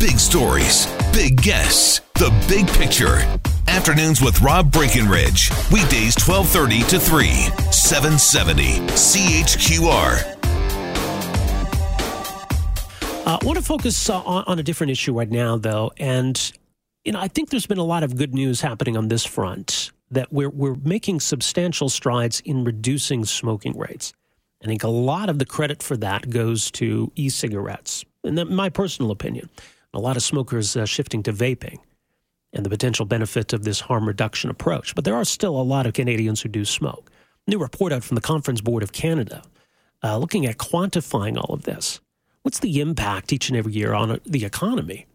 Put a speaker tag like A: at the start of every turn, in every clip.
A: Big stories, big guests, the big picture. Afternoons with Rob Breckenridge. Weekdays 1230 to 3, 770 CHQR.
B: Uh, I want to focus uh, on, on a different issue right now, though, and you know I think there's been a lot of good news happening on this front. That we're we're making substantial strides in reducing smoking rates. I think a lot of the credit for that goes to e-cigarettes, and that, my personal opinion a lot of smokers uh, shifting to vaping and the potential benefit of this harm reduction approach. But there are still a lot of Canadians who do smoke. New report out from the Conference Board of Canada uh, looking at quantifying all of this. What's the impact each and every year on uh, the economy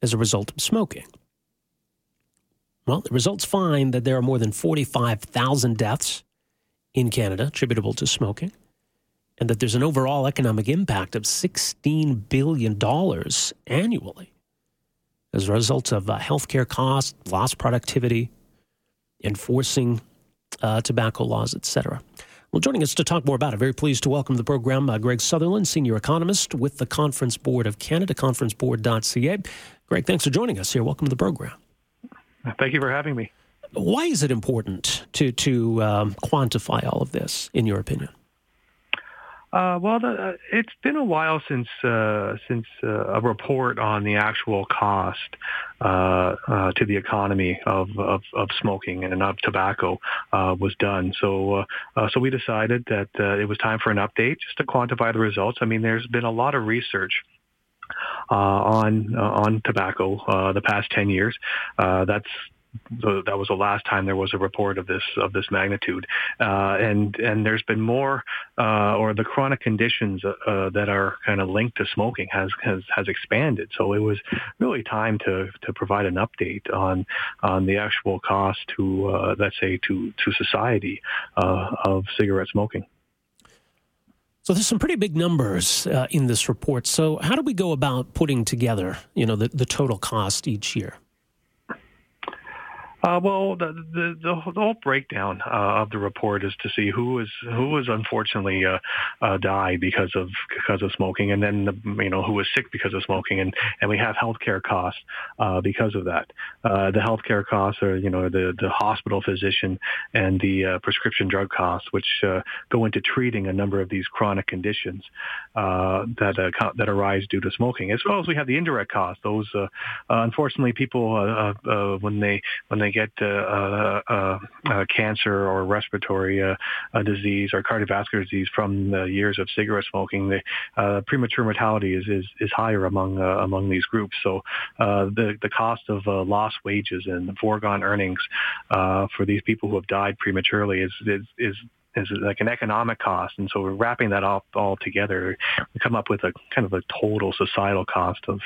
B: as a result of smoking? Well, the results find that there are more than 45,000 deaths in Canada attributable to smoking and that there's an overall economic impact of $16 billion annually as a result of uh, healthcare costs, lost productivity, enforcing uh, tobacco laws, etc. Well, joining us to talk more about it, very pleased to welcome to the program uh, Greg Sutherland, senior economist with the Conference Board of Canada, conferenceboard.ca. Greg, thanks for joining us here. Welcome to the program.
C: Thank you for having me.
B: Why is it important to to um, quantify all of this, in your opinion?
C: Uh, well, the, uh, it's been a while since uh, since uh, a report on the actual cost uh, uh, to the economy of, of, of, smoking and of tobacco was done. So so we decided that it was time for an update just to quantify the results. I mean, there's been a lot of research. on on tobacco the past ten years, that's the, that was the last time there was a report of this of this magnitude, uh, and and there's been more, uh, or the chronic conditions uh, that are kind of linked to smoking has has has expanded. So it was really time to to provide an update on on the actual cost to uh, let's say to to society uh, of cigarette smoking.
B: So there's some pretty big numbers uh, in this report. So how do we go about putting together, you know, the, the total cost each year?
C: Uh, well, the, the the whole breakdown uh, of the report is to see who is who was unfortunately uh, uh, because of because of smoking, and then the, you know who was sick because of smoking, and and we have healthcare costs uh, because of that. Uh, the healthcare costs are you know the the hospital physician and the uh, prescription drug costs, which uh, go into treating a number of these chronic conditions uh, that uh, that arise due to smoking, as well as we have the indirect costs. Those uh, uh, unfortunately people uh, uh, uh, when they when they get uh, uh, uh, cancer or respiratory disease or cardiovascular disease from the years of cigarette smoking, the premature mortality is, is, is higher among among these groups. So the the cost of lost wages and foregone earnings for these people who have died prematurely is is, is is like an economic cost, and so we're wrapping that all all together. We come up with a kind of a total societal cost of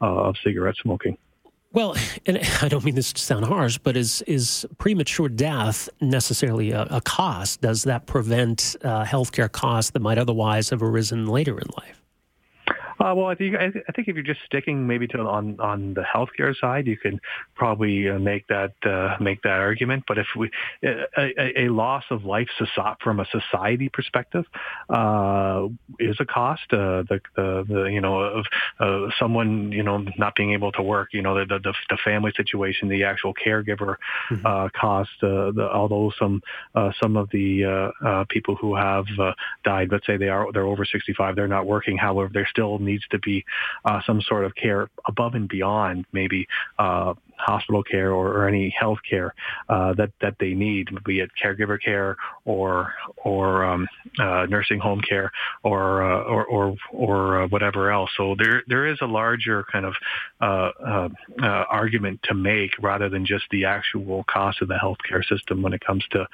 C: uh, of cigarette smoking.
B: Well, and I don't mean this to sound harsh, but is is premature death necessarily a, a cost? Does that prevent uh, healthcare costs that might otherwise have arisen later in life?
C: Uh, well, I think I think if you're just sticking maybe to on on the healthcare side, you can probably uh, make that uh, make that argument. But if we a, a loss of life from a society perspective uh, is a cost. Uh, the, the the you know of uh, someone you know not being able to work, you know the the, the family situation, the actual caregiver mm-hmm. uh, cost. Uh, the, although some uh, some of the uh, uh, people who have uh, died, let's say they are they're over 65, they're not working. However, they're still needs to be uh, some sort of care above and beyond maybe uh, hospital care or, or any health care uh, that that they need, be it caregiver care or or um, uh, nursing home care or uh, or or, or uh, whatever else. So there there is a larger kind of uh, uh, uh, argument to make rather than just the actual cost of the healthcare system when it comes to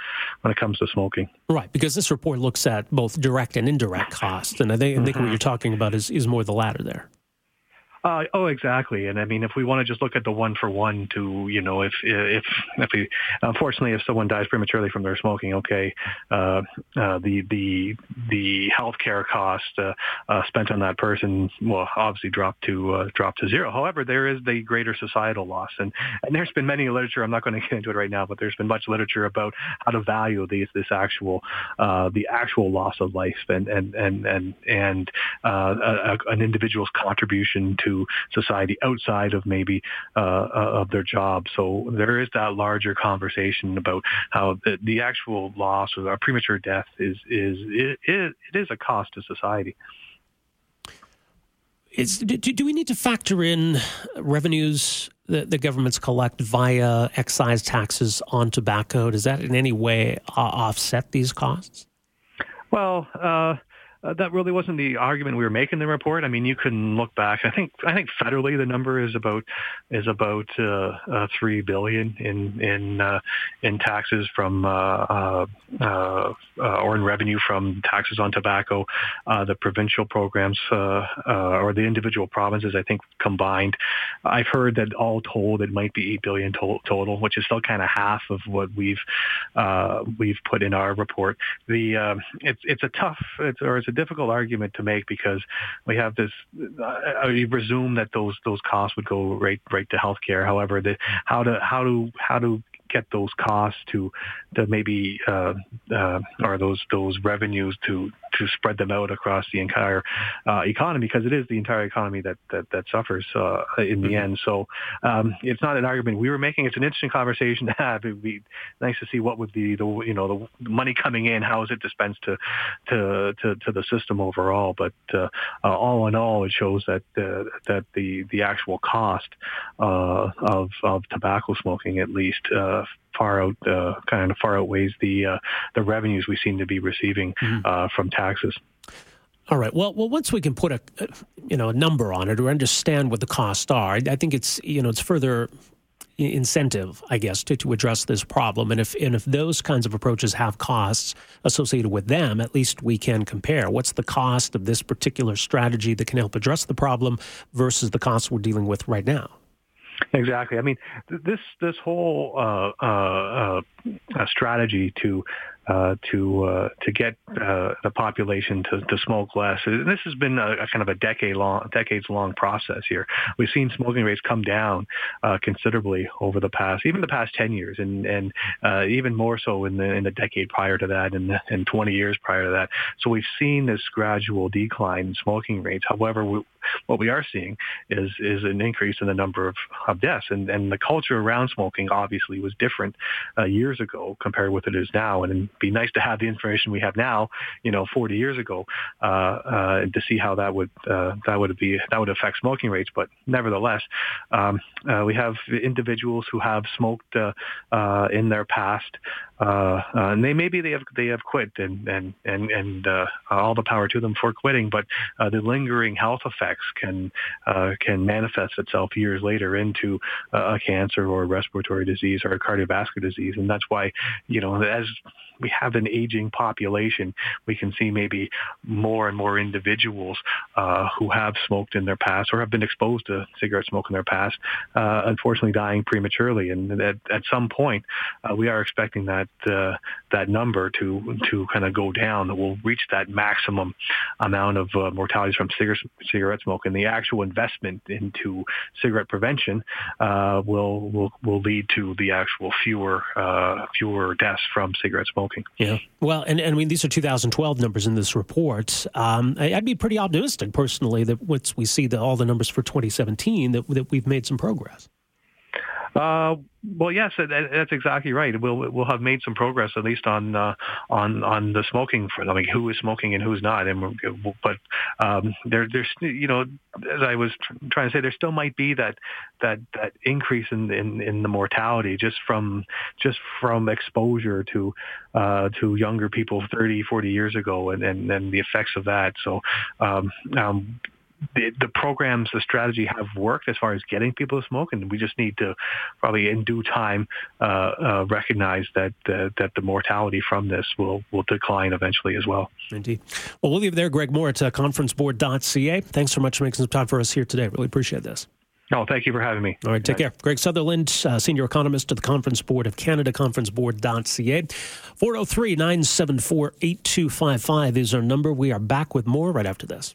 C: when it comes to smoking.
B: Right, because this report looks at both direct and indirect costs, and I think, I think mm-hmm. what you're talking about is is more the latter there.
C: Uh, oh, exactly. And I mean, if we want to just look at the one for one to, you know, if, if, if we, unfortunately, if someone dies prematurely from their smoking, okay, uh, uh, the, the, the healthcare cost, uh, uh, spent on that person will obviously drop to, uh, drop to zero. However, there is the greater societal loss. And, and there's been many literature, I'm not going to get into it right now, but there's been much literature about how to value these, this actual, uh, the actual loss of life and, and, and, and, and, uh, a, an individual's contribution to society outside of maybe uh, uh, of their job. So there is that larger conversation about how the, the actual loss or premature death is is it, it is a cost to society.
B: Is, do, do, we need to factor in revenues that the governments collect via excise taxes on tobacco? Does that in any way uh, offset these costs?
C: Well, uh, uh, that really wasn't the argument we were making in the report. I mean, you can look back. I think I think federally the number is about is about uh, uh, three billion in in uh, in taxes from uh, uh, uh, or in revenue from taxes on tobacco. Uh, the provincial programs uh, uh, or the individual provinces, I think combined, I've heard that all told it might be eight billion to- total, which is still kind of half of what we've uh, we've put in our report. The uh, it's it's a tough it's, or it's a a difficult argument to make because we have this. Uh, we presume that those those costs would go right right to healthcare. However, the, how to how to how to get those costs to to maybe uh, uh, or those those revenues to to spread them out across the entire uh, economy because it is the entire economy that that, that suffers uh, in the mm-hmm. end. So um, it's not an argument we were making. It's an interesting conversation to have. It would be nice to see what would be the you know the money coming in. How is it dispensed to to to, to the system overall? But uh, uh, all in all, it shows that uh, that the the actual cost uh, of of tobacco smoking, at least, uh, far out uh, kind of far outweighs the uh, the revenues we seem to be receiving mm-hmm. uh, from taxes.
B: All right. Well, well, once we can put a you know a number on it or understand what the costs are, I think it's you know it's further incentive, I guess, to, to address this problem. And if and if those kinds of approaches have costs associated with them, at least we can compare. What's the cost of this particular strategy that can help address the problem versus the costs we're dealing with right now?
C: Exactly. I mean, this this whole uh, uh, uh, strategy to uh, to uh, to get uh, the population to, to smoke less. And This has been a, a, kind of a decade long decades long process here. We've seen smoking rates come down uh, considerably over the past even the past ten years, and and uh, even more so in the in the decade prior to that, and and 20 years prior to that. So we've seen this gradual decline in smoking rates. However, we, what we are seeing is is an increase in the number of, of deaths, and and the culture around smoking obviously was different years ago compared with it is now, and be nice to have the information we have now, you know, 40 years ago, uh, uh, to see how that would uh, that would be that would affect smoking rates. But nevertheless, um, uh, we have individuals who have smoked uh, uh, in their past, and they maybe they have they have quit, and and and and all the power to them for quitting. But the lingering health effects can can manifest itself years later into a cancer or a respiratory disease or a cardiovascular disease, and that's why you know as we have an aging population, we can see maybe more and more individuals uh, who have smoked in their past or have been exposed to cigarette smoke in their past, uh, unfortunately dying prematurely. And at, at some point, uh, we are expecting that uh, that number to to kind of go down. That we'll reach that maximum amount of uh, mortalities from cigarette cigarette smoke, and the actual investment into cigarette prevention uh, will will will lead to the actual fewer fewer deaths from cigarette smoke
B: Yeah. Well, and, and I mean, these are 2012 numbers in this report. Um, I, would be pretty optimistic personally that once we see the, all the numbers for 2017, that, that we've made some progress.
C: Uh, well, yes, that's exactly right. We'll we'll have made some progress at least on uh, on on the smoking. For, I mean, who is smoking and who's not. And but um, there there's you know as I was trying to say, there still might be that that that increase in in, in the mortality just from just from exposure to uh, to younger people 30, 40 years ago, and and, and the effects of that. So um, um, the, the programs, the strategy have worked as far as getting people to smoke, and we just need to probably in due time uh, uh, recognize that uh, that the mortality from this will will decline eventually as well.
B: Indeed. Well, we'll leave there. Greg Moore at uh, conferenceboard.ca. Thanks so much for making some time for us here today. Really appreciate this.
C: No, thank you for having me.
B: All right, take care. Greg Sutherland, uh, Senior Economist at the Conference Board of Canada, conferenceboard.ca. 403 974 8255 is our number. We are back with more right after this.